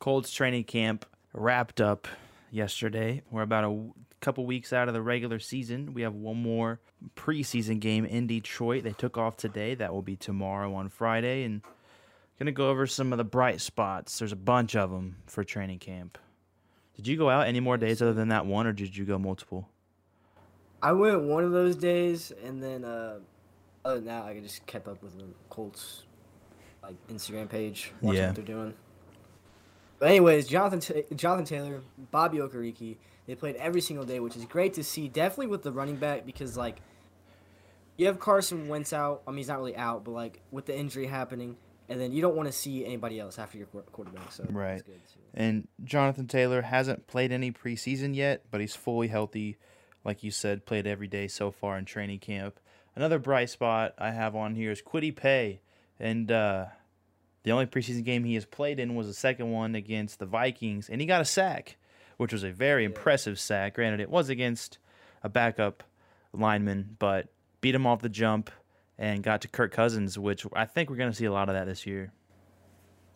Colts training camp wrapped up yesterday. We're about a w- couple weeks out of the regular season. We have one more preseason game in Detroit. They took off today. That will be tomorrow on Friday. And gonna go over some of the bright spots. There's a bunch of them for training camp. Did you go out any more days other than that one, or did you go multiple? I went one of those days, and then uh, other than that, I just kept up with the Colts like Instagram page, watching Yeah. what they're doing. But anyways, Jonathan Ta- Jonathan Taylor, Bobby Okereke, they played every single day, which is great to see. Definitely with the running back because like you have Carson Wentz out. I mean, he's not really out, but like with the injury happening, and then you don't want to see anybody else after your quarterback. So Right. it's good to. And Jonathan Taylor hasn't played any preseason yet, but he's fully healthy. Like you said, played every day so far in training camp. Another bright spot I have on here is Kwity Paye. And uh, the only preseason game he has played in was the second one against the Vikings, and he got a sack, which was a very impressive sack. Granted, it was against a backup lineman, but beat him off the jump and got to Kirk Cousins, which I think we're going to see a lot of that this year.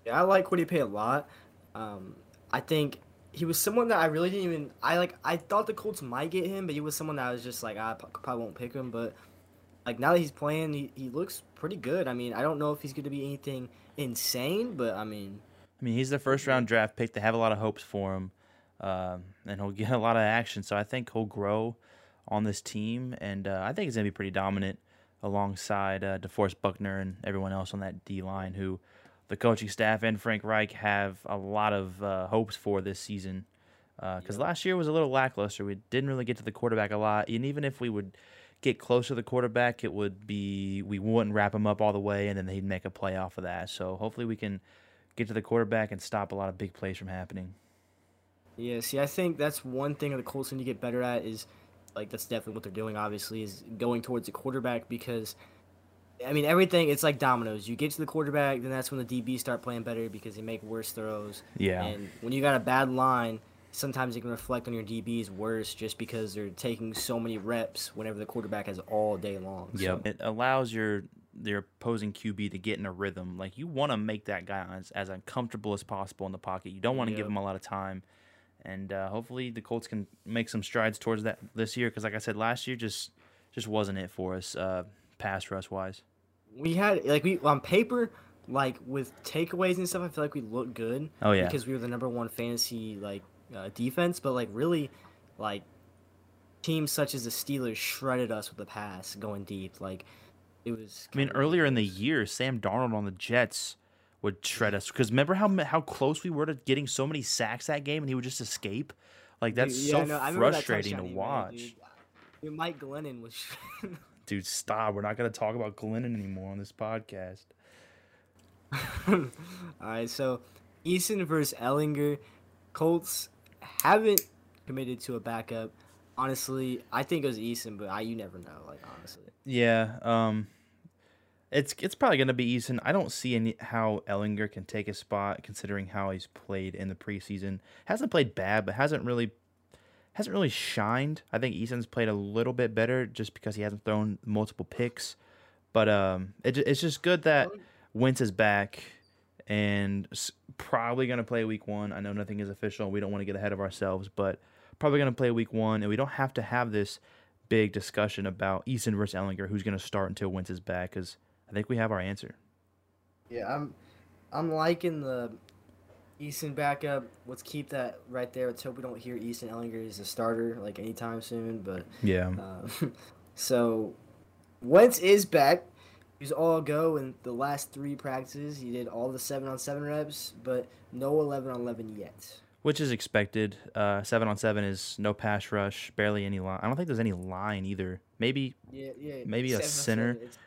Yeah, I like Kwity Paye a lot. Um, I think he was someone that I really didn't even. I like. I thought the Colts might get him, but he was someone that I was just like, I probably won't pick him. But like now that he's playing, he, he looks pretty good. I mean, I don't know if he's going to be anything insane, but I mean, I mean, he's the first round draft pick. They have a lot of hopes for him, um, and he'll get a lot of action. So I think he'll grow on this team, and uh, I think he's gonna be pretty dominant alongside uh, DeForest Buckner and everyone else on that D line, who the coaching staff and Frank Reich have a lot of uh, hopes for this season. Because last year was a little lackluster. We didn't really get to the quarterback a lot, and even if we would get close to the quarterback, it would be we wouldn't wrap him up all the way, and then he'd make a play off of that. So hopefully we can get to the quarterback and stop a lot of big plays from happening. yeah. See, I think that's one thing that the Colts need to get better at is like that's definitely what they're doing. Obviously, is going towards the quarterback because. I mean, everything, it's like dominoes. You get to the quarterback, then that's when the DBs start playing better because they make worse throws. Yeah. And when you got a bad line, sometimes it can reflect on your DBs worse just because they're taking so many reps whenever the quarterback has all day long. So, Yep. It allows your your opposing QB to get in a rhythm. Like you want to make that guy as, as uncomfortable as possible in the pocket. You don't want to give him a lot of time. And uh, hopefully the Colts can make some strides towards that this year. Because like I said, last year just just wasn't it for us, uh, pass rush wise. we had, like, we on paper, like, with takeaways and stuff, I feel like we looked good. Oh, yeah. Because we were the number one fantasy, like, uh, defense. But, like, really, like, teams such as the Steelers shredded us with the pass going deep. Like, it was. I mean, earlier in the year, Sam Darnold on the Jets would shred us. Because remember how how close we were to getting so many sacks that game, and he would just escape. Like that's Dude, so no, frustrating to made, watch. dude. Dude, Mike Glennon was. Dude, stop. We're not going to talk about Glennon anymore on this podcast. All right, so Eason versus Ehlinger. Colts haven't committed to a backup. Honestly, I think it was Eason, but I you never know. Like honestly, Yeah, um, it's it's probably going to be Eason. I don't see any how Ehlinger can take a spot considering how he's played in the preseason. Hasn't played bad, but hasn't really hasn't really shined. I think Eason's played a little bit better just because he hasn't thrown multiple picks. But um, it, it's just good that Wentz is back and probably going to play week one. I know nothing is official. We don't want to get ahead of ourselves, but probably going to play week one. And we don't have to have this big discussion about Eason versus Ehlinger, who's going to start until Wentz is back, because I think we have our answer. yeah, I'm I'm liking the Easton backup. Let's keep that right there. Let's hope we don't hear Easton Ehlinger as a starter like anytime soon. But Yeah. uh, so Wentz is back. He was all go in the last three practices. He did all the seven on seven reps, but no eleven on eleven yet. Which is expected. Uh, seven on seven is no pass rush, barely any line. I don't think there's any line either. Maybe Yeah, yeah. Maybe a center. It's,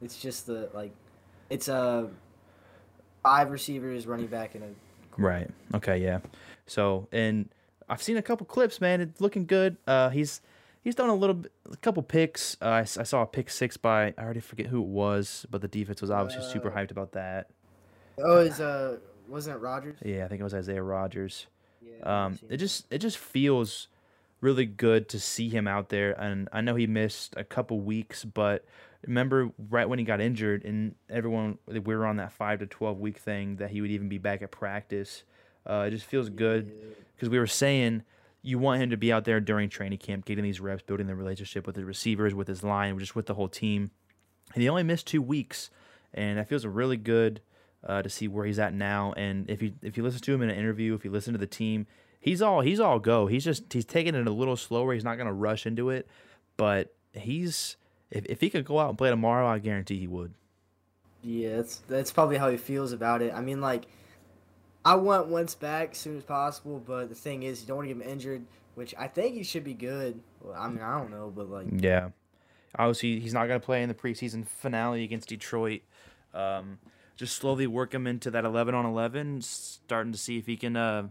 it's just the like, it's a five receivers, running back, and a Right. Okay. Yeah. So, and I've seen a couple clips, man. It's looking good. Uh, he's he's done a little, bit, a couple picks. Uh, I, I saw a pick six by I already forget who it was, but the defense was obviously super Uh, hyped about that. oh, is uh, wasn't it Rogers? Yeah, I think it was Isaiah Rogers. Yeah. Um, it just it just feels really good to see him out there, and I know he missed a couple weeks, but remember right when he got injured, and everyone we were on that five to twelve week thing that he would even be back at practice. Uh, it just feels good because we were saying you want him to be out there during training camp, getting these reps, building the relationship with the receivers, with his line, just with the whole team. And he only missed two weeks, and that feels really good uh, to see where he's at now. And if you if you listen to him in an interview, if you listen to the team, he's all he's all go. He's just he's taking it a little slower. He's not going to rush into it, but he's if if he could go out and play tomorrow, I guarantee he would. Yeah, that's that's probably how he feels about it. I mean, like, I want Wentz back as soon as possible, but the thing is, you don't want to get him injured, which I think he should be good. Well, I mean, I don't know, but like, Yeah. Obviously, he's not going to play in the preseason finale against Detroit. Um, just slowly work him into that 11 on 11, starting to see if he can uh,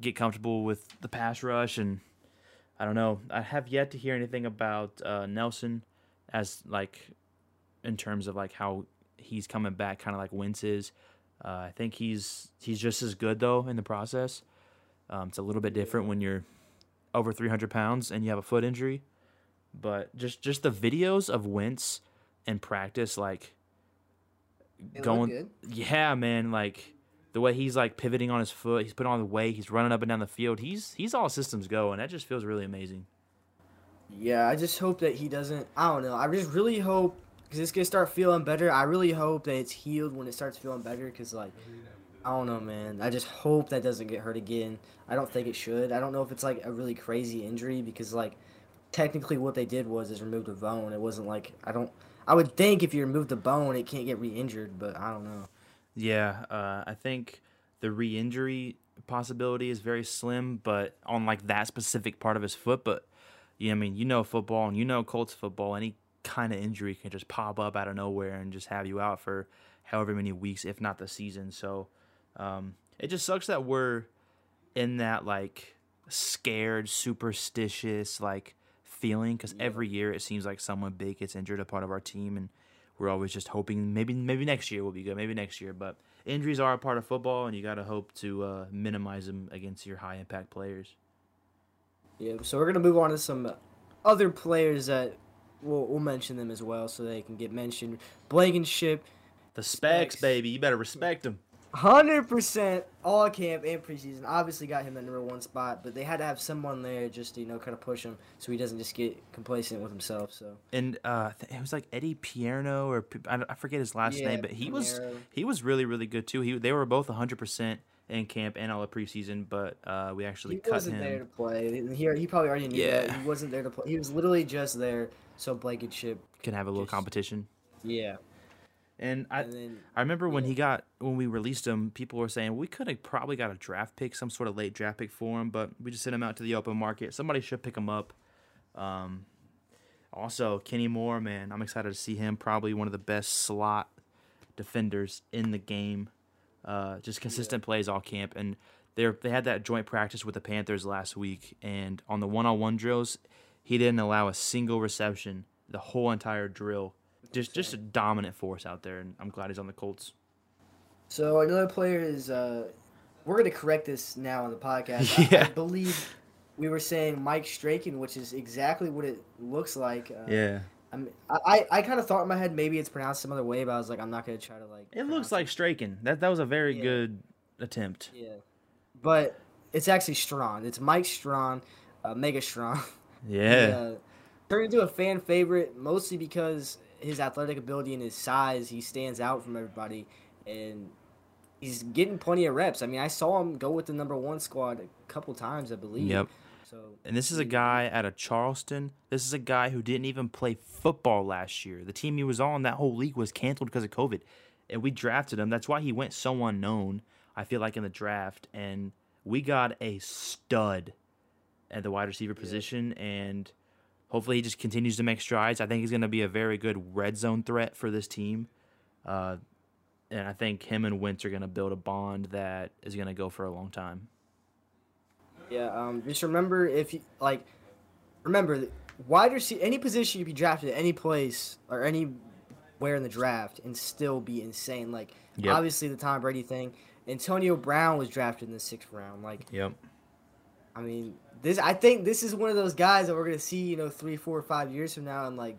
get comfortable with the pass rush. And I don't know. I have yet to hear anything about uh, Nelson as like in terms of like how he's coming back, kind of like Wentz is. Uh, I think he's he's just as good though in the process. Um, it's a little bit different when you're over 300 pounds and you have a foot injury but just just the videos of Wentz in practice, like They going, yeah, man, like the way he's like pivoting on his foot, he's putting on the weight, he's running up and down the field, he's he's all systems go, and that just feels really amazing. Yeah, I just hope that he doesn't. I don't know. I just really hope because it's gonna start feeling better. I really hope that it's healed when it starts feeling better. Because like, I don't know, man. I just hope that doesn't get hurt again. I don't think it should. I don't know if it's like a really crazy injury because like, technically what they did was is remove the bone. It wasn't like I don't. I would think if you remove the bone, it can't get re-injured, but I don't know. Yeah, uh, I think the re-injury possibility is very slim, but on like that specific part of his foot. But yeah, I mean, you know football and you know Colts football. Any kind of injury can just pop up out of nowhere and just have you out for however many weeks, if not the season. So um, it just sucks that we're in that like scared, superstitious like feeling because every year it seems like someone big gets injured, a part of our team, and we're always just hoping maybe maybe next year will be good, maybe next year. But injuries are a part of football, and you got to hope to uh, minimize them against your high impact players. Yeah. So we're gonna move on to some other players that we'll, we'll mention them as well, so they can get mentioned. Blankenship. The specs, Specs. baby, you better respect them. Hundred percent all camp and preseason. Obviously got him the number one spot, but they had to have someone there just to, you know kind of push him so he doesn't just get complacent with himself. So And uh, it was like Eddy Piñeiro or I, forget his last Yeah, name, but he was he was really really good too. He they were both 100 percent in camp and all the preseason, but uh, we actually cut. he cut wasn't there to him. play. He, he probably already knew Yeah. that he wasn't there to play. He was literally just there so Blankenship. Can have a little just- competition. Yeah, And I and then I remember when yeah. he got when we released him, people were saying we could have probably got a draft pick, some sort of late draft pick for him, but we just sent him out to the open market. Somebody should pick him up. Um, also, Kenny Moore, man, I'm excited to see him. Probably one of the best slot defenders in the game. Uh, just consistent plays all camp, and they they had that joint practice with the Panthers last week, and on the one-on-one drills, he didn't allow a single reception the whole entire drill. Just just a dominant force out there, and I'm glad he's on the Colts. So another player is uh we're gonna correct this now on the podcast. I- I, believe we were saying Mike Straken, which is exactly what it looks like. Uh, Yeah, I mean, I, I, kind of thought in my head maybe it's pronounced some other way, but I was like, I'm not gonna try to like. it looks like Straken. That that was a very Yeah. good attempt. Yeah, but it's actually Strawn. It's Mike Strachan, uh, Mega Strawn. Yeah, He, uh, turned into a fan favorite mostly because his athletic ability and his size. He stands out from everybody, and he's getting plenty of reps. I mean, I saw him go with the number one squad a couple times, I believe. Yep. So And this is a guy out of Charleston. This is a guy who didn't even play football last year. The team he was on, that whole league was canceled because of COVID. And we drafted him. That's why he went so unknown, I feel like, in the draft. And we got a stud at the wide receiver position. And hopefully he just continues to make strides. I think he's going to be a very good red zone threat for this team. Uh, and I think him and Wentz are going to build a bond that is going to go for a long time. Yeah, um, just remember if you like, remember wide receiver, any position you be drafted any place or anywhere in the draft and still be insane. Like Yep. obviously the Tom Brady thing. Antonio Brown was drafted in the sixth round. Like Yep. I mean, this I think this is one of those guys that we're gonna see, you know, three, four, five years from now, and like,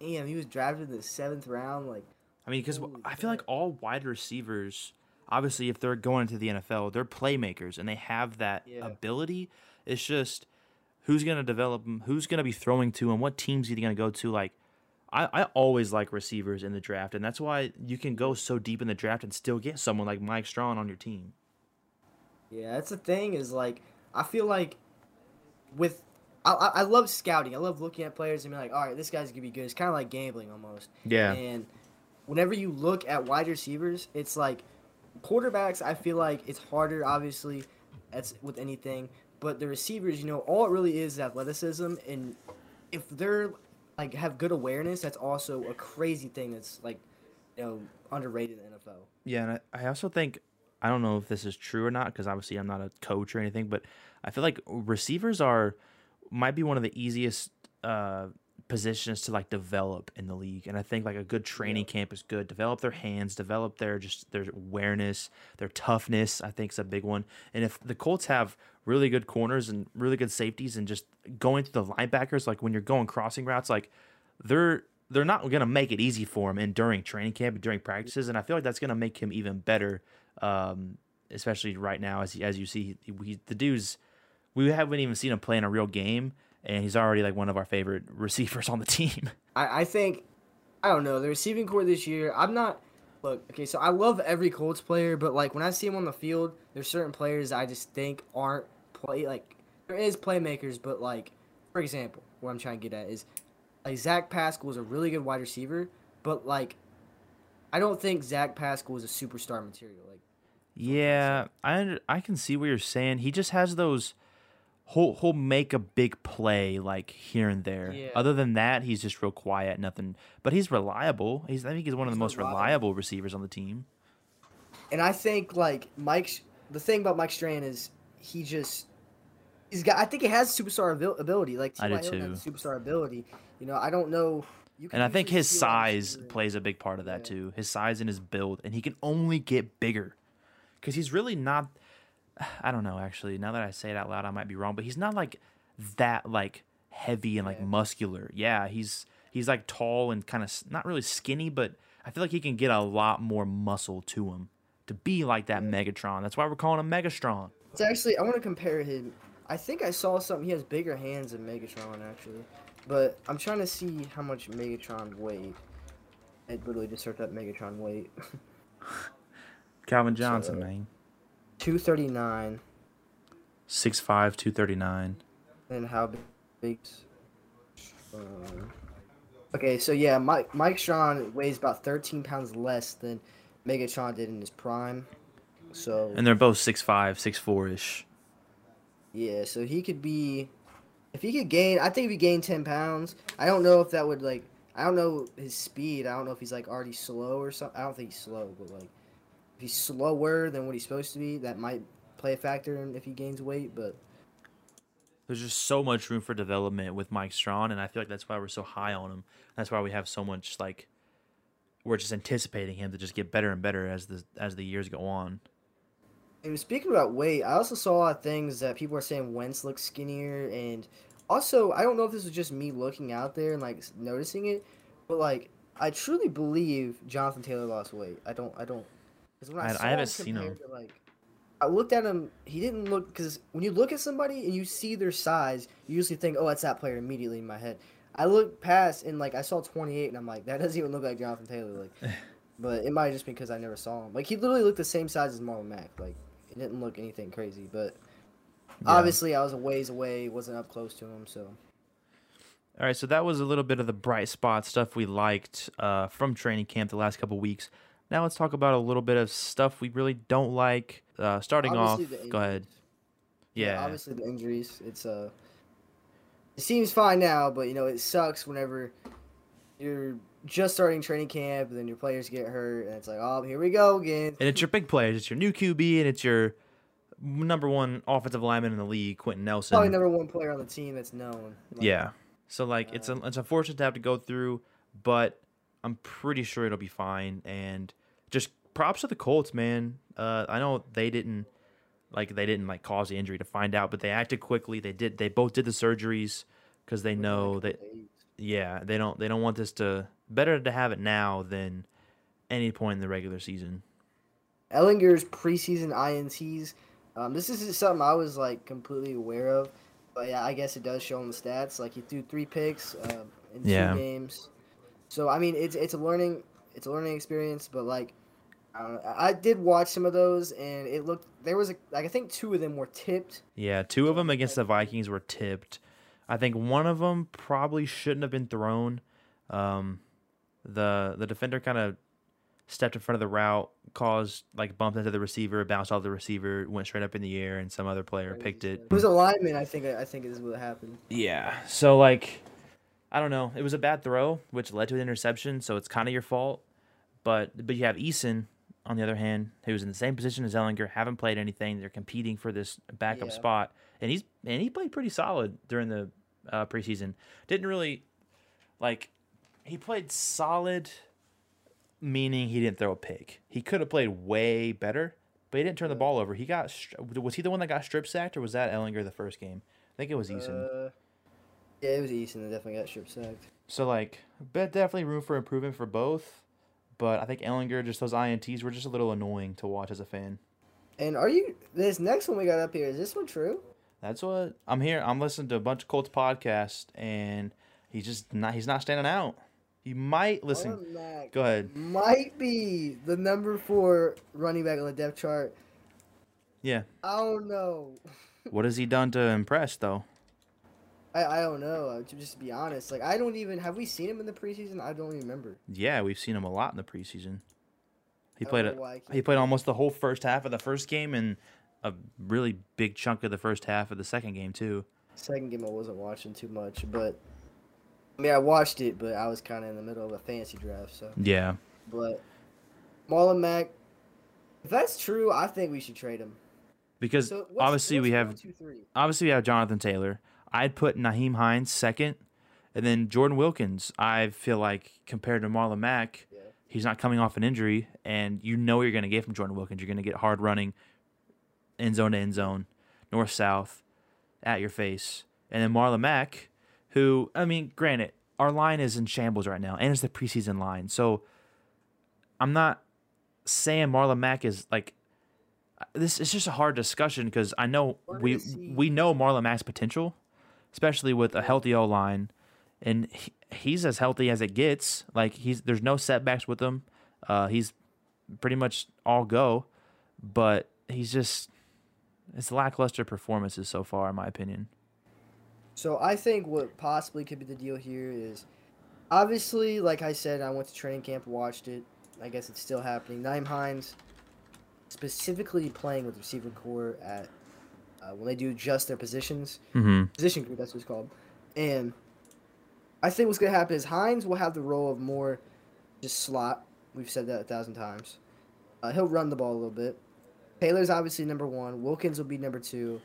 damn, he was drafted in the seventh round. Like, I mean, because I feel like all wide receivers obviously if they're going into the NFL, they're playmakers and they have that Yeah. ability. It's just who's going to develop them, who's going to be throwing to them, what teams are they going to go to. Like, I, I always like receivers in the draft, and that's why you can go so deep in the draft and still get someone like Mike Strachan on your team. Yeah, that's the thing is like I feel like with I, I I love scouting. I love looking at players and being like, all right, this guy's gonna be good. It's kind of like gambling almost. Yeah. And whenever you look at wide receivers, it's like quarterbacks. I feel like it's harder, obviously, as with anything. But the receivers, you know, all it really is is athleticism, and if they're like have good awareness, that's also a crazy thing. That's like, you know, underrated in the NFL. Yeah, and I, also think I don't know if this is true or not because obviously I'm not a coach or anything, but I feel like receivers are might be one of the easiest uh, positions to like develop in the league, and I think like a good training camp is good. Develop their hands, develop their just their awareness, their toughness. I think is a big one. And if the Colts have really good corners and really good safeties, and just going to the linebackers, like when you're going crossing routes, like they're they're not going to make it easy for him and during training camp and during practices and i feel like that's going to make him even better um, especially right now as as you see he, he, the dude's we haven't even seen him play in a real game and he's already like one of our favorite receivers on the team I, I think I don't know the receiving core this year. I'm not look okay. So I love every Colts player, but like when I see them on the field, there's certain players I just think aren't play like there is playmakers, but like for example, what I'm trying to get at is like Zach Pascal is a really good wide receiver, but like I don't think Zach Pascal is a superstar material. Like yeah i i can see what you're saying he just has those he'll, he'll make a big play like here and there Yeah. other than that he's just real quiet nothing but he's reliable he's i think he's one of the He's most reliable. reliable receivers on the team And I think like Mike's the thing about Mike Strachan is he just he's got. I think he has superstar abil- ability. Like I do has too. superstar ability. You know, I don't know. You can And I think his see a wide size plays a big part of that Yeah. too. His size and his build, and he can only get bigger because he's really not. I don't know. Actually, now that I say it out loud, I might be wrong, but he's not like that like heavy and like Yeah. muscular. Yeah, he's he's like tall and kind of not really skinny, but I feel like he can get a lot more muscle to him to be like that Megatron. That's why we're calling him Megastron. It's actually I want to compare him. I think I saw something. He has bigger hands than Megatron actually, but I'm trying to see how much Megatron weighed. I literally just searched up Megatron weight. Calvin Johnson, So- man, Two thirty nine. 6'5", 239. And how big? Um, okay, so yeah, Mike Mike Strachan weighs about 13 pounds less than Megatron did in his prime. So and they're both 6'5", 6'4 ish. yeah, so he could be, if he could gain, I think if he gained 10 pounds, I don't know if that would like, I don't know his speed. I don't know if he's like already slow or something. I don't think he's slow, but like, he's slower than what he's supposed to be, that might play a factor in if he gains weight. But there's just so much room for development with Mike Strachan, and I feel like that's why we're so high on him. That's why we have so much like we're just anticipating him to just get better and better as the as the years go on. And speaking about weight, I also saw a lot of things that people are saying Wentz looks skinnier, and also I don't know if this was just me looking out there and like noticing it, but like I truly believe Jonathan Taylor lost weight. I don't, I don't, because when I, I- I haven't him seen him. to, like, I looked at him. He didn't look because when you look at somebody and you see their size, you usually think, "Oh, that's that player." Immediately in my head, I looked past and like I saw 28, and I'm like, "That doesn't even look like Jonathan Taylor." Like, but it might have just been because I never saw him. Like he literally looked the same size as Marlon Mack. Like it didn't look anything crazy, but Yeah. obviously I was a ways away, wasn't up close to him, so All right, so that was a little bit of the bright spot stuff we liked uh, from training camp the last couple weeks. Now let's talk about a little bit of stuff we really don't like. Uh, starting Obviously off, go ahead. injuries. Yeah, obviously the injuries. It's uh, it seems fine now, but you know it sucks whenever you're just starting training camp and then your players get hurt, and it's like, oh, here we go again. and it's your big players. It's your new QB, and it's your number one offensive lineman in the league, Quenton Nelson. Probably number one player on the team that's known. Like, Yeah. So like it's a, it's unfortunate to have to go through, but I'm pretty sure it'll be fine. And just props to the Colts, man. Uh, I know they didn't like they didn't like cause the injury to find out, but they acted quickly. They did. They both did the surgeries because they know that yeah they don't they don't want this to better to have it now than any point in the regular season. Ehlinger's preseason ints. Um, this is something I was like completely aware of, but yeah, I guess it does show in the stats. Like he threw three picks uh, in Yeah. two games, so I mean it's it's a learning it's a learning experience. But like, I, don't know, I did watch some of those, and it looked there was a, like I think two of them were tipped. Yeah, two of them against the Vikings were tipped. I think one of them probably shouldn't have been thrown. Um, the the defender kind of stepped in front of the route, caused like bumped into the receiver, bounced off the receiver, went straight up in the air, and some other player picked it. It was a lineman. I think I think is what happened. Yeah. So like, I don't know. It was a bad throw, which led to an interception. So it's kind of your fault. But but you have Eason on the other hand, who's in the same position as Ehlinger, haven't played anything. They're competing for this backup Yeah. spot, and he's and he played pretty solid during the uh, preseason. Didn't really like he played solid, meaning he didn't throw a pick. He could have played way better, but he didn't turn the ball over. He got was he the one that got strip sacked, or was that Ehlinger the first game? I think it was Eason. Uh, yeah, it was Easton that definitely got strip sacked. So like, but definitely room for improvement for both. But I think Ehlinger, just those ints were just a little annoying to watch as a fan. And are you this next one we got up here? Is this one true? That's what I'm here. I'm listening to a bunch of Colts podcasts, and he's just not. He's not standing out. You might listen. Oh Mack Go ahead. Might be the number four running back on the depth chart. Yeah. I don't know. What has he done to impress though? I, I don't know. uh, To just be honest, like I don't even have we seen him in the preseason? I don't remember. Yeah, we've seen him a lot in the preseason. He played a, why I can't he played almost the whole first half of the first game and a really big chunk of the first half of the second game too. Second game I wasn't watching too much, but I mean I watched it, but I was kind of in the middle of a fantasy draft, so. Yeah. But Marlon Mack, if that's true, I think we should trade him. Because So what's- obviously we have one, two, three? obviously we have Jonathan Taylor. I'd put Nyheim Hines second, and then Jordan Wilkins. I feel like compared to Marlon Mack, Yeah. he's not coming off an injury, and you know what you're going to get from Jordan Wilkins. You're going to get hard running, end zone to end zone, north south, at your face, and then Marlon Mack, who I mean, granted, our line is in shambles right now, and it's the preseason line, so I'm not saying Marlon Mack is like this is just a hard discussion because I know we we know Marlon Mack's potential, especially with a healthy O line, and he, he's as healthy as it gets. Like he's there's no setbacks with him. Uh, he's pretty much all go, but he's just it's lackluster performances so far, in my opinion. So I think what possibly could be the deal here is, obviously, like I said, I went to training camp, watched it. I guess it's still happening. Nyheim Hines, specifically playing with receiver core at uh, when they do just their positions, Mm-hmm. position group. That's what it's called. And I think what's gonna happen is Hines will have the role of more just slot. We've said that a thousand times. Uh, he'll run the ball a little bit. Taylor's obviously number one. Wilkins will be number two,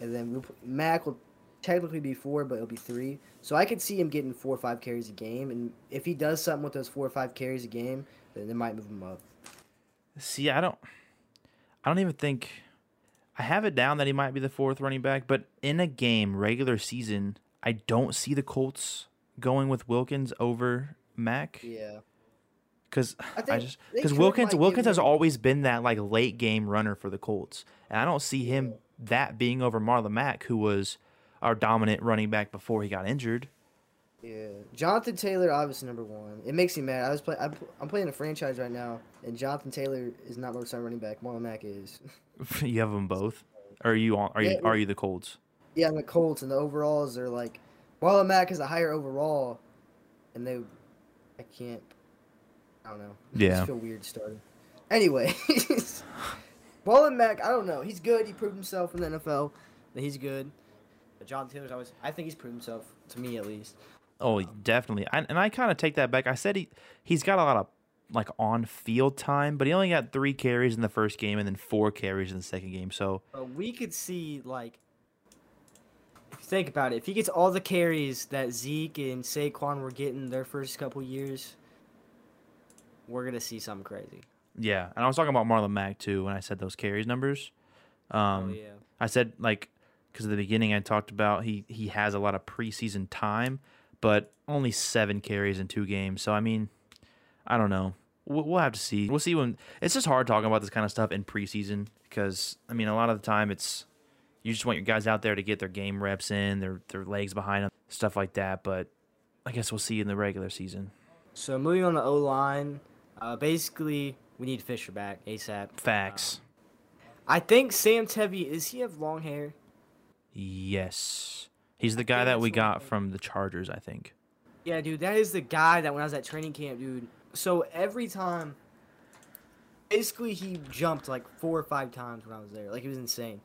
and then we'll, put- Mack will technically be four, but it'll be three. So I could see him getting four or five carries a game, and if he does something with those four or five carries a game, then they might move him up. See, I don't, I don't even think, I have it down that he might be the fourth running back, but in a game, regular season, I don't see the Colts going with Wilkins over Mack. Yeah. Because I I, just because Wilkins Wilkins has always been that like late game runner for the Colts, and I don't see him Yeah. that being over Marlon Mack, who was our dominant running back before he got injured. Yeah, Jonathan Taylor obviously number one. It makes me mad. I was play, I'm, I'm playing a franchise right now, and Jonathan Taylor is not my starting running back. Marlon Mack is. you have them both, are you on? Are you are you the Colts? yeah, I'm the Colts and the overalls are like, Marlon Mack is a higher overall, and they, I can't, I don't know. I Yeah. just feel weird starting. Anyway, Marlon Mack, I don't know. He's good. He proved himself in the NFL. That he's good. But Jonathan Taylor's always. I think he's proved himself to me at least. Oh, definitely. I, and I kind of take that back. I said he he's got a lot of like on field time, but he only got three carries in the first game and then four carries in the second game. So But we could see like if you think about it, if he gets all the carries that Zeke and Saquon were getting their first couple years, we're gonna see something crazy. yeah, and I was talking about Marlon Mack too when I said those carries numbers. Um, oh yeah. I said like because at the beginning I talked about he he has a lot of preseason time, but only seven carries in two games. So I mean, I don't know. we'll, we'll have to see. We'll see when. It's just hard talking about this kind of stuff in preseason because I mean, a lot of the time it's you just want your guys out there to get their game reps in, their their legs behind them, stuff like that. But I guess we'll see in the regular season. So moving on the O line, uh, basically we need Fisher back ASAP. Facts. I think Sam Tevi is he have long hair? Yes, he's the guy that we got what- from the Chargers, I think. Yeah, dude, that is the guy that when I was at training camp, dude. So every time, basically he jumped like four or five times when I was there. Like he was insane,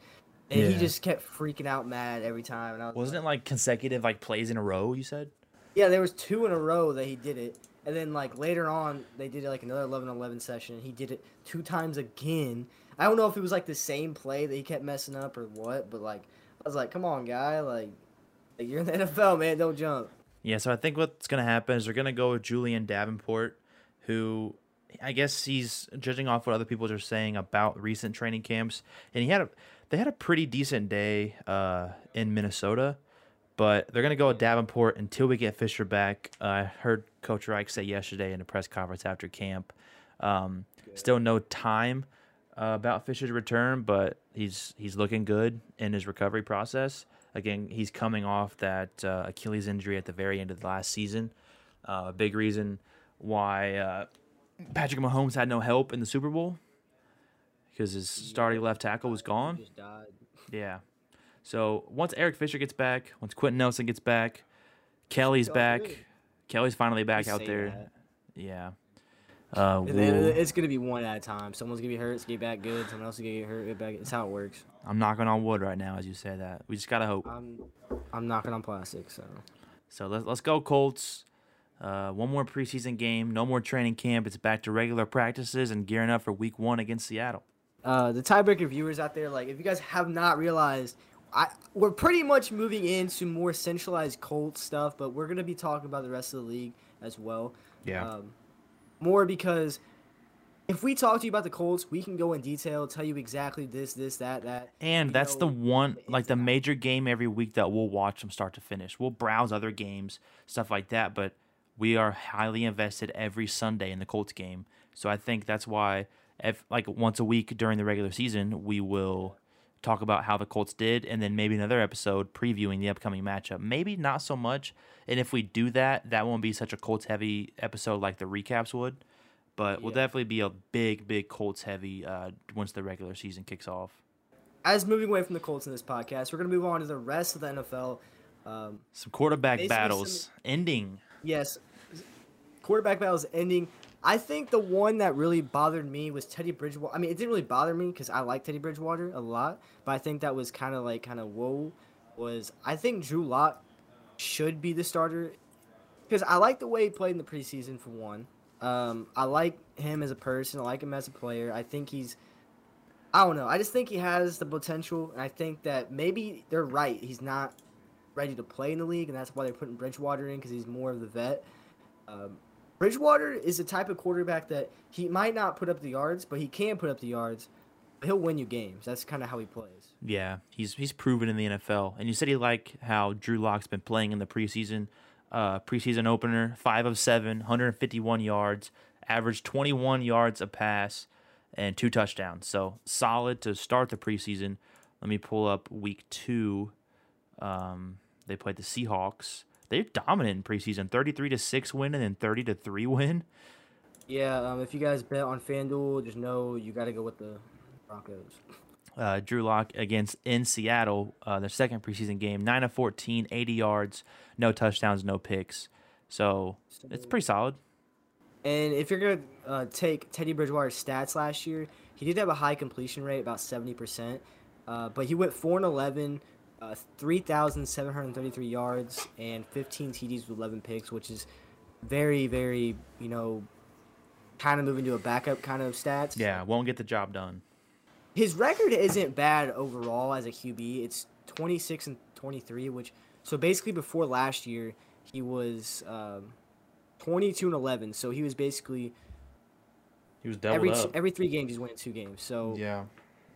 and he just kept freaking out mad every time. And I was Wasn't like, it like consecutive like plays in a row? You said. Yeah, there was two in a row that he did it, and then like later on they did like another 11-11 session, and he did it two times again. I don't know if it was like the same play that he kept messing up or what, but like I was like, come on, guy, like, like you're in the NFL, man, don't jump. Yeah, so I think what's going to happen is they're going to go with Julian Davenport, who I guess he's judging off what other people are saying about recent training camps, and he had a they had a pretty decent day uh, in Minnesota, but they're going to go with Davenport until we get Fisher back. Uh, I heard Coach Reich say yesterday in a press conference after camp. Um, still no time uh, about Fisher's return, but he's he's looking good in his recovery process. Again, he's coming off that uh, Achilles injury at the very end of the last season. Uh, a big reason why uh, Patrick Mahomes had no help in the Super Bowl because his starting left tackle was gone. Yeah. So once Eric Fisher gets back, once Quenton Nelson gets back, Kelly's back. Kelly's finally back out there. that. Yeah. Uh, And then we'll- it's gonna be one at a time. Someone's gonna be hurt, get back good. Someone else is gonna get hurt, get back. It's how it works. I'm knocking on wood right now as you say that. We just gotta hope. I'm, I'm knocking on plastic. So So let's let's go Colts. Uh, one more preseason game, no more training camp. It's back to regular practices and gearing up for Week One against Seattle. uh, the tiebreaker viewers out there, like if you guys have not realized, I we're pretty much moving into more centralized Colts stuff, but we're gonna be talking about the rest of the league as well. Yeah. Um, more because if we talk to you about the Colts, we can go in detail, tell you exactly this, this, that, that. And that's the one, like the major game every week that we'll watch from start to finish. We'll browse other games, stuff like that, but we are highly invested every Sunday in the Colts game. So I think that's why, if like once a week during the regular season, we will talk about how the Colts did, and then maybe another episode previewing the upcoming matchup. Maybe not so much, and if we do that, that won't be such a Colts heavy episode like the recaps would. But we'll definitely be a big, big Colts heavy uh, once the regular season kicks off. As moving away from the Colts in this podcast, we're gonna move on to the rest of the NFL. Um, Some quarterback battles some- ending. Yes. Quarterback battles ending. I think the one that really bothered me was Teddy Bridgewater. I mean, it didn't really bother me because I like Teddy Bridgewater a lot, but I think that was kind of like kind of whoa. Was I think Drew Lock should be the starter because I like the way he played in the preseason for one. Um, I like him as a person. I like him as a player. I think he's. I don't know. I just think he has the potential, and I think that maybe they're right. He's not ready to play in the league, and that's why they're putting Bridgewater in because he's more of the vet. Um, Bridgewater is the type of quarterback that he might not put up the yards, but he can put up the yards. He'll win you games. That's kind of how he plays. Yeah, he's he's proven in the NFL. And you said he like how Drew Lock's been playing in the preseason. Uh, preseason opener, five of seven, 151 yards, averaged 21 yards a pass, and two touchdowns. So solid to start the preseason. Let me pull up week two. Um, they played the Seahawks. They're dominant in preseason, 33 to six win and then 30 to three win. Yeah, um, if you guys bet on FanDuel, just know you got to go with the Broncos. uh, Drew Lock against in Seattle, uh, their second preseason game, nine of 14, 80 yards, no touchdowns, no picks. So it's pretty solid. And if you're gonna uh, take Teddy Bridgewater's stats last year, he did have a high completion rate, about seventy percent. Uh, but he went four and eleven, uh, three thousand seven hundred thirty-three yards, and fifteen TDs with eleven picks, which is very, very, you know, kind of moving to a backup kind of stats. Yeah, won't get the job done. His record isn't bad overall as a QB. It's twenty six and twenty three, which so basically before last year he was um, twenty two and eleven. So he was basically He was doubled every up. every three games he's winning two games. So yeah.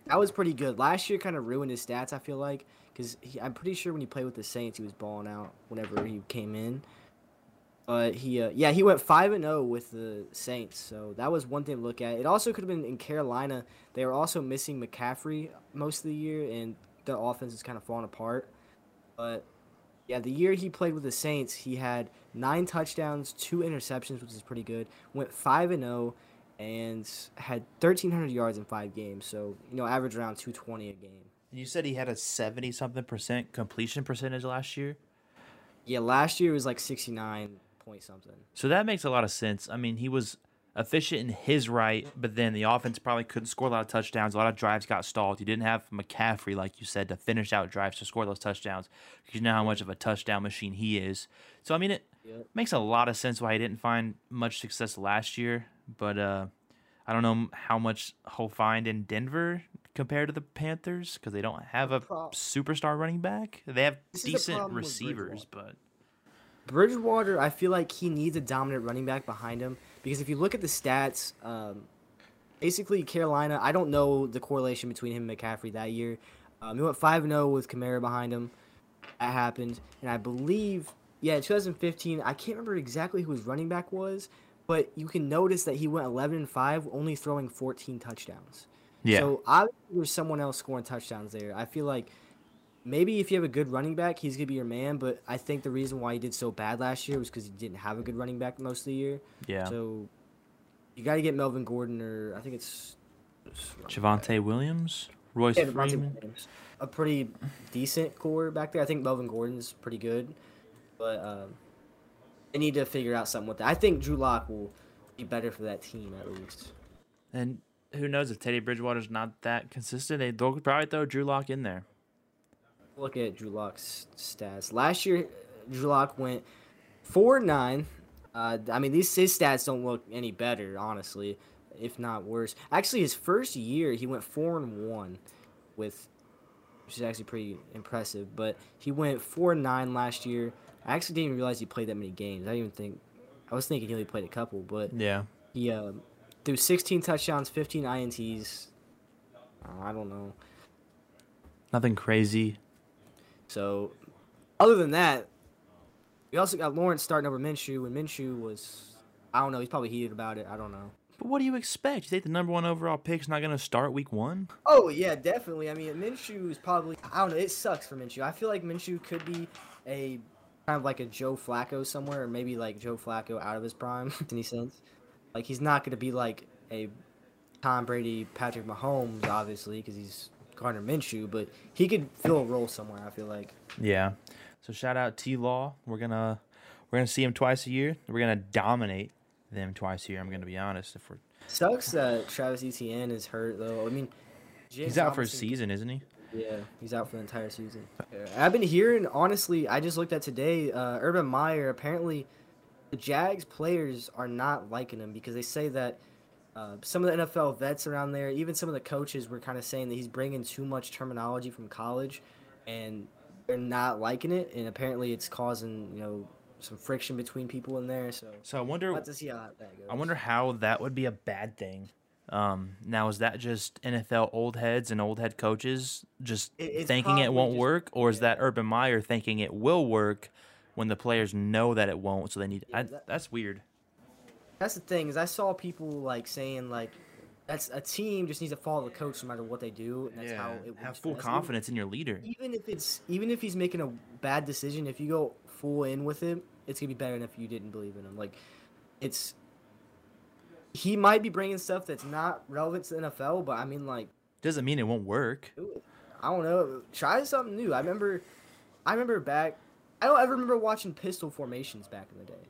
that was pretty good. Last year kind of ruined his stats. I feel like because I'm pretty sure when he played with the Saints, he was balling out whenever he came in. But he, uh, yeah, he went five and zero with the Saints, so that was one thing to look at. It also could have been in Carolina. They were also missing McCaffrey most of the year, and their offense is kind of falling apart. But yeah, the year he played with the Saints, he had nine touchdowns, two interceptions, which is pretty good. Went five and zero, and had thirteen hundred yards in five games. So you know, average around two twenty a game. You said he had a seventy something percent completion percentage last year. Yeah, last year was like sixty nine point something. So that makes a lot of sense. I mean, he was efficient in his right, but then the offense probably couldn't score a lot of touchdowns. A lot of drives got stalled. You didn't have McCaffrey, like you said, to finish out drives to score those touchdowns because you know how much of a touchdown machine he is. So I mean, it Yep. makes a lot of sense why he didn't find much success last year. But uh, I don't know how much he'll find in Denver compared to the Panthers because they don't have a Pro- superstar running back. They have This decent receivers, but Bridgewater, I feel like he needs a dominant running back behind him because if you look at the stats, um, basically Carolina, I don't know the correlation between him and McCaffrey that year. Um, he went five and zero with Kamara behind him. That happened, and I believe, yeah, 2015. I can't remember exactly who his running back was, but you can notice that he went 11 and five, only throwing 14 touchdowns. Yeah, So obviously there's someone else scoring touchdowns there. I feel like maybe if you have a good running back, he's gonna be your man. But I think the reason why he did so bad last year was because he didn't have a good running back most of the year. yeah. So you got to get Melvin Gordon or I think it's Javonte Williams, Royce yeah, Freeman. Williams. a pretty decent core back there. I think Melvin Gordon's pretty good, but um, they need to figure out something with that. I think Drew Lock will be better for that team at least. And who knows if Teddy Bridgewater's not that consistent? They they'll probably throw Drew Lock in there. look at Drew Lock's stats. Last year, Drew Lock went four and nine. Uh, I mean, these his stats don't look any better, honestly, if not worse. Actually, his first year, he went four and one, with which is actually pretty impressive. But he went four and nine last year. I actually didn't even realize he played that many games. I didn't even think. I was thinking he only played a couple, but Yeah. he uh, threw 16 touchdowns, 15 ints. I don't know. Nothing crazy. So, other than that, we also got Lawrence starting over Minshew, and Minshew was, I don't know, he's probably heated about it. I don't know. But what do you expect? You think the number one overall pick's not going to start week one? Oh yeah, definitely. I mean, Minshew is probably, I don't know, it sucks for Minshew. I feel like Minshew could be a kind of like a Joe Flacco somewhere, or maybe like Joe Flacco out of his prime, any sense. Like he's not going to be like a Tom Brady, Patrick Mahomes, obviously, because he's Gardner Minshew, but he could fill a role somewhere. I feel like. Yeah. So shout out T Law. We're gonna we're gonna see him twice a year. We're gonna dominate them twice a year. I'm gonna be honest. If we're Sucks that Travis Etienne is hurt though. I mean, James he's out for a season, isn't he? Yeah, he's out for the entire season. I've been hearing honestly. I just looked at today. Uh, Urban Meyer apparently, the Jags players are not liking him because they say that uh, some of the NFL vets around there, even some of the coaches, were kind of saying that he's bringing too much terminology from college, and they're not liking it. And apparently, it's causing you know some friction between people in there. So So I we'll wonder to see how that goes. I wonder how that would be a bad thing. Um, now is that just NFL old heads and old head coaches just It- thinking it won't just- work, or is yeah. that Urban Meyer thinking it will work when the players know that it won't? So they need. Yeah, I, that- that's weird. That's the thing is I saw people like saying like that's a team just needs to follow the coach no matter what they do. And that's how it have full best. confidence in your leader. Even if it's even if he's making a bad decision, if you go full in with him, it's gonna be better than if you didn't believe in him. Like it's he might be bringing stuff that's not relevant to the NFL, but I mean like Doesn't mean it won't work. I don't know. Try something new. I remember, I remember back. I don't ever remember watching pistol formations back in the day,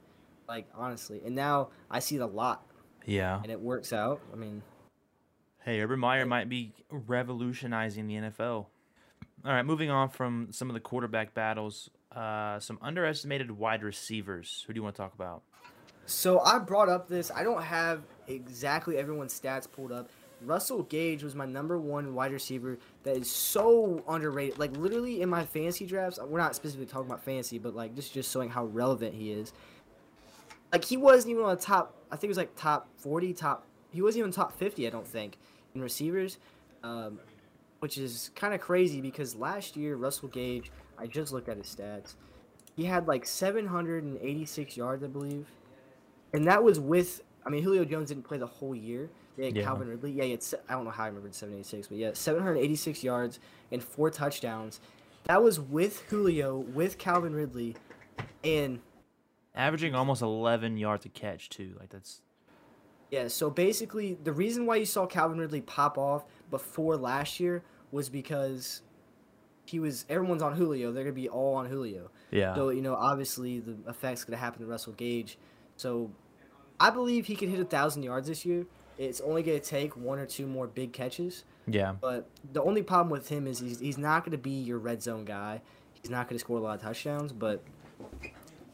like honestly. And now I see it a lot, Yeah. and it works out. I mean, Hey, Urban Meyer might be revolutionizing the NFL. All right, moving on from some of the quarterback battles, uh, some underestimated wide receivers. Who do you want to talk about? So I brought up this. I don't have exactly everyone's stats pulled up. Russell Gage was my number one wide receiver that is so underrated. Like literally in my fantasy drafts, we're not specifically talking about fantasy, but like this is just showing how relevant he is. Like he wasn't even on the top. I think it was like top forty, top. He wasn't even top fifty. I don't think in receivers, um, which is kind of crazy because last year Russell Gage. I just looked at his stats. he had like 786 yards, I believe, and that was with. I mean, Julio Jones didn't play the whole year. Had Yeah. Calvin Ridley. Yeah, it's I don't know how I remembered 786, but yeah, 786 yards and four touchdowns. That was with Julio, with Calvin Ridley, and Averaging almost 11 yards a catch too. Like that's Yeah, so basically, the reason why you saw Calvin Ridley pop off before last year was because he was everyone's on Julio. They're gonna be all on Julio. yeah. So you know, obviously, the effect's gonna happen to Russell Gage. So I believe he could hit a thousand yards this year. It's only gonna take one or two more big catches. yeah. But the only problem with him is he's, he's not gonna be your red zone guy. He's not gonna score a lot of touchdowns. But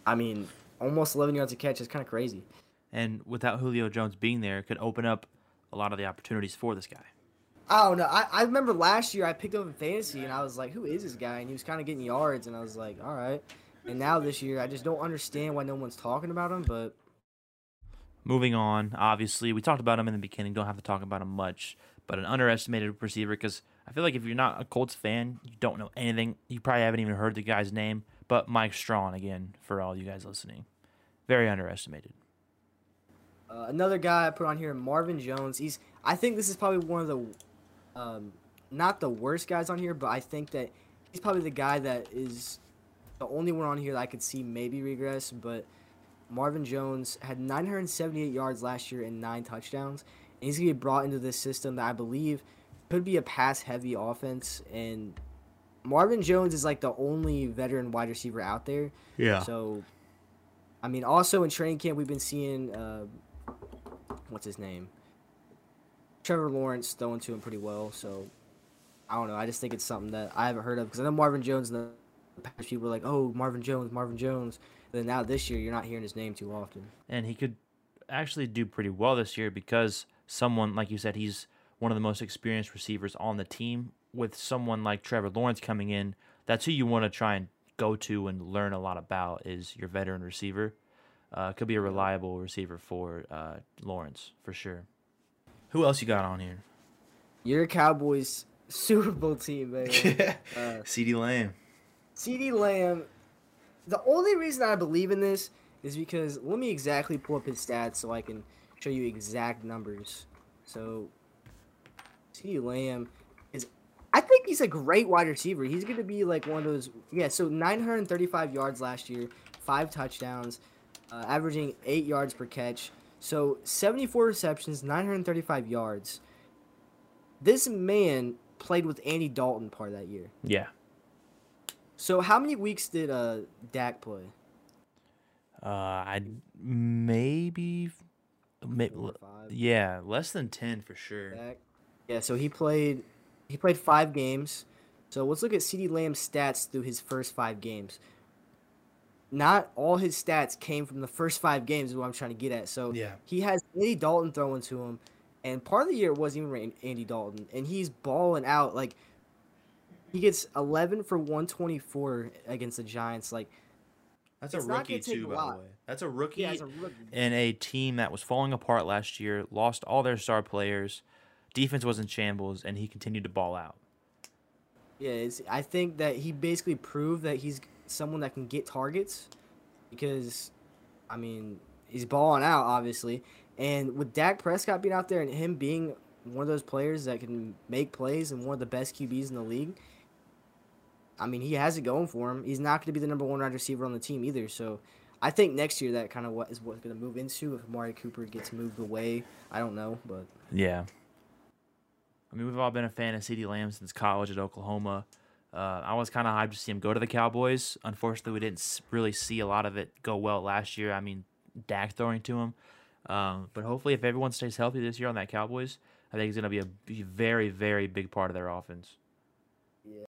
I mean, almost 11 yards a catch is kind of crazy. And without Julio Jones being there, it could open up a lot of the opportunities for this guy. Oh, I don't know. I, I remember last year I picked up in fantasy and I was like, who is this guy? And he was kind of getting yards and I was like, all right. And now this year I just don't understand why no one's talking about him. But Moving on, obviously, we talked about him in the beginning. Don't have to talk about him much, but an underestimated receiver because I feel like if you're not a Colts fan, you don't know anything. You probably haven't even heard the guy's name. But Mike Strachan, again, for all you guys listening, very underestimated. uh, another guy I put on here, Marvin Jones. He's I think this is probably one of the um, not the worst guys on here, but I think that he's probably the guy that is the only one on here that I could see maybe regress. But Marvin Jones had 978 yards last year and nine touchdowns, and he's gonna be brought into this system that I believe could be a pass-heavy offense. And Marvin Jones is like the only veteran wide receiver out there. Yeah. So, I mean, also in training camp, we've been seeing uh, what's his name, Trevor Lawrence throwing to him pretty well. So, I don't know. I just think it's something that I haven't heard of because I know Marvin Jones. And the past people were like, "Oh, Marvin Jones, Marvin Jones." Then now this year, you're not hearing his name too often. and he could actually do pretty well this year because someone like you said he's one of the most experienced receivers on the team with someone like Trevor Lawrence coming in that's who you want to try and go to and learn a lot about is your veteran receiver uh, could be a reliable receiver for uh, Lawrence for sure who else you got on here Your Cowboys Super Bowl team, baby. uh, CeeDee Lamb. CeeDee Lamb. The only reason I believe in this is because let me exactly pull up his stats so I can show you exact numbers. So, CeeDee Lamb is, I think he's a great wide receiver. He's going to be like one of those, yeah, so 935 yards last year, five touchdowns, uh, averaging eight yards per catch. So, 74 receptions, 935 yards. This man played with Andy Dalton part of that year. yeah So how many weeks did uh Dak play? uh, I maybe, may, Four or five. yeah less than 10 for sure Dak. Yeah, so he played he played five games. So let's look at CeeDee Lamb's stats through his first five games. Not all his stats came from the first five games is what I'm trying to get at. So Yeah. he has Andy Dalton throwing to him, and part of the year it wasn't even Andy Dalton, and he's balling out like he gets 11 for 124 against the Giants. Like That's a rookie too, by the way. That's a rookie. yeah, a rookie. in a team that was falling apart last year, lost all their star players, defense was in shambles, and he continued to ball out. Yeah, it's, I think that he basically proved that he's someone that can get targets because, I mean, he's balling out, obviously. And with Dak Prescott being out there and him being one of those players that can make plays and one of the best QBs in the league, I mean, he has it going for him. He's not going to be the number one wide receiver on the team either. So I think next year that kind of what is what's going to move into if Amari Cooper gets moved away. I don't know, but Yeah. I mean, we've all been a fan of CeeDee Lamb since college at Oklahoma. Uh, I was kind of hyped to see him go to the Cowboys. Unfortunately, we didn't really see a lot of it go well last year. I mean, Dak throwing to him. Um, but hopefully, if everyone stays healthy this year on that Cowboys, I think he's going to be a very, very big part of their offense.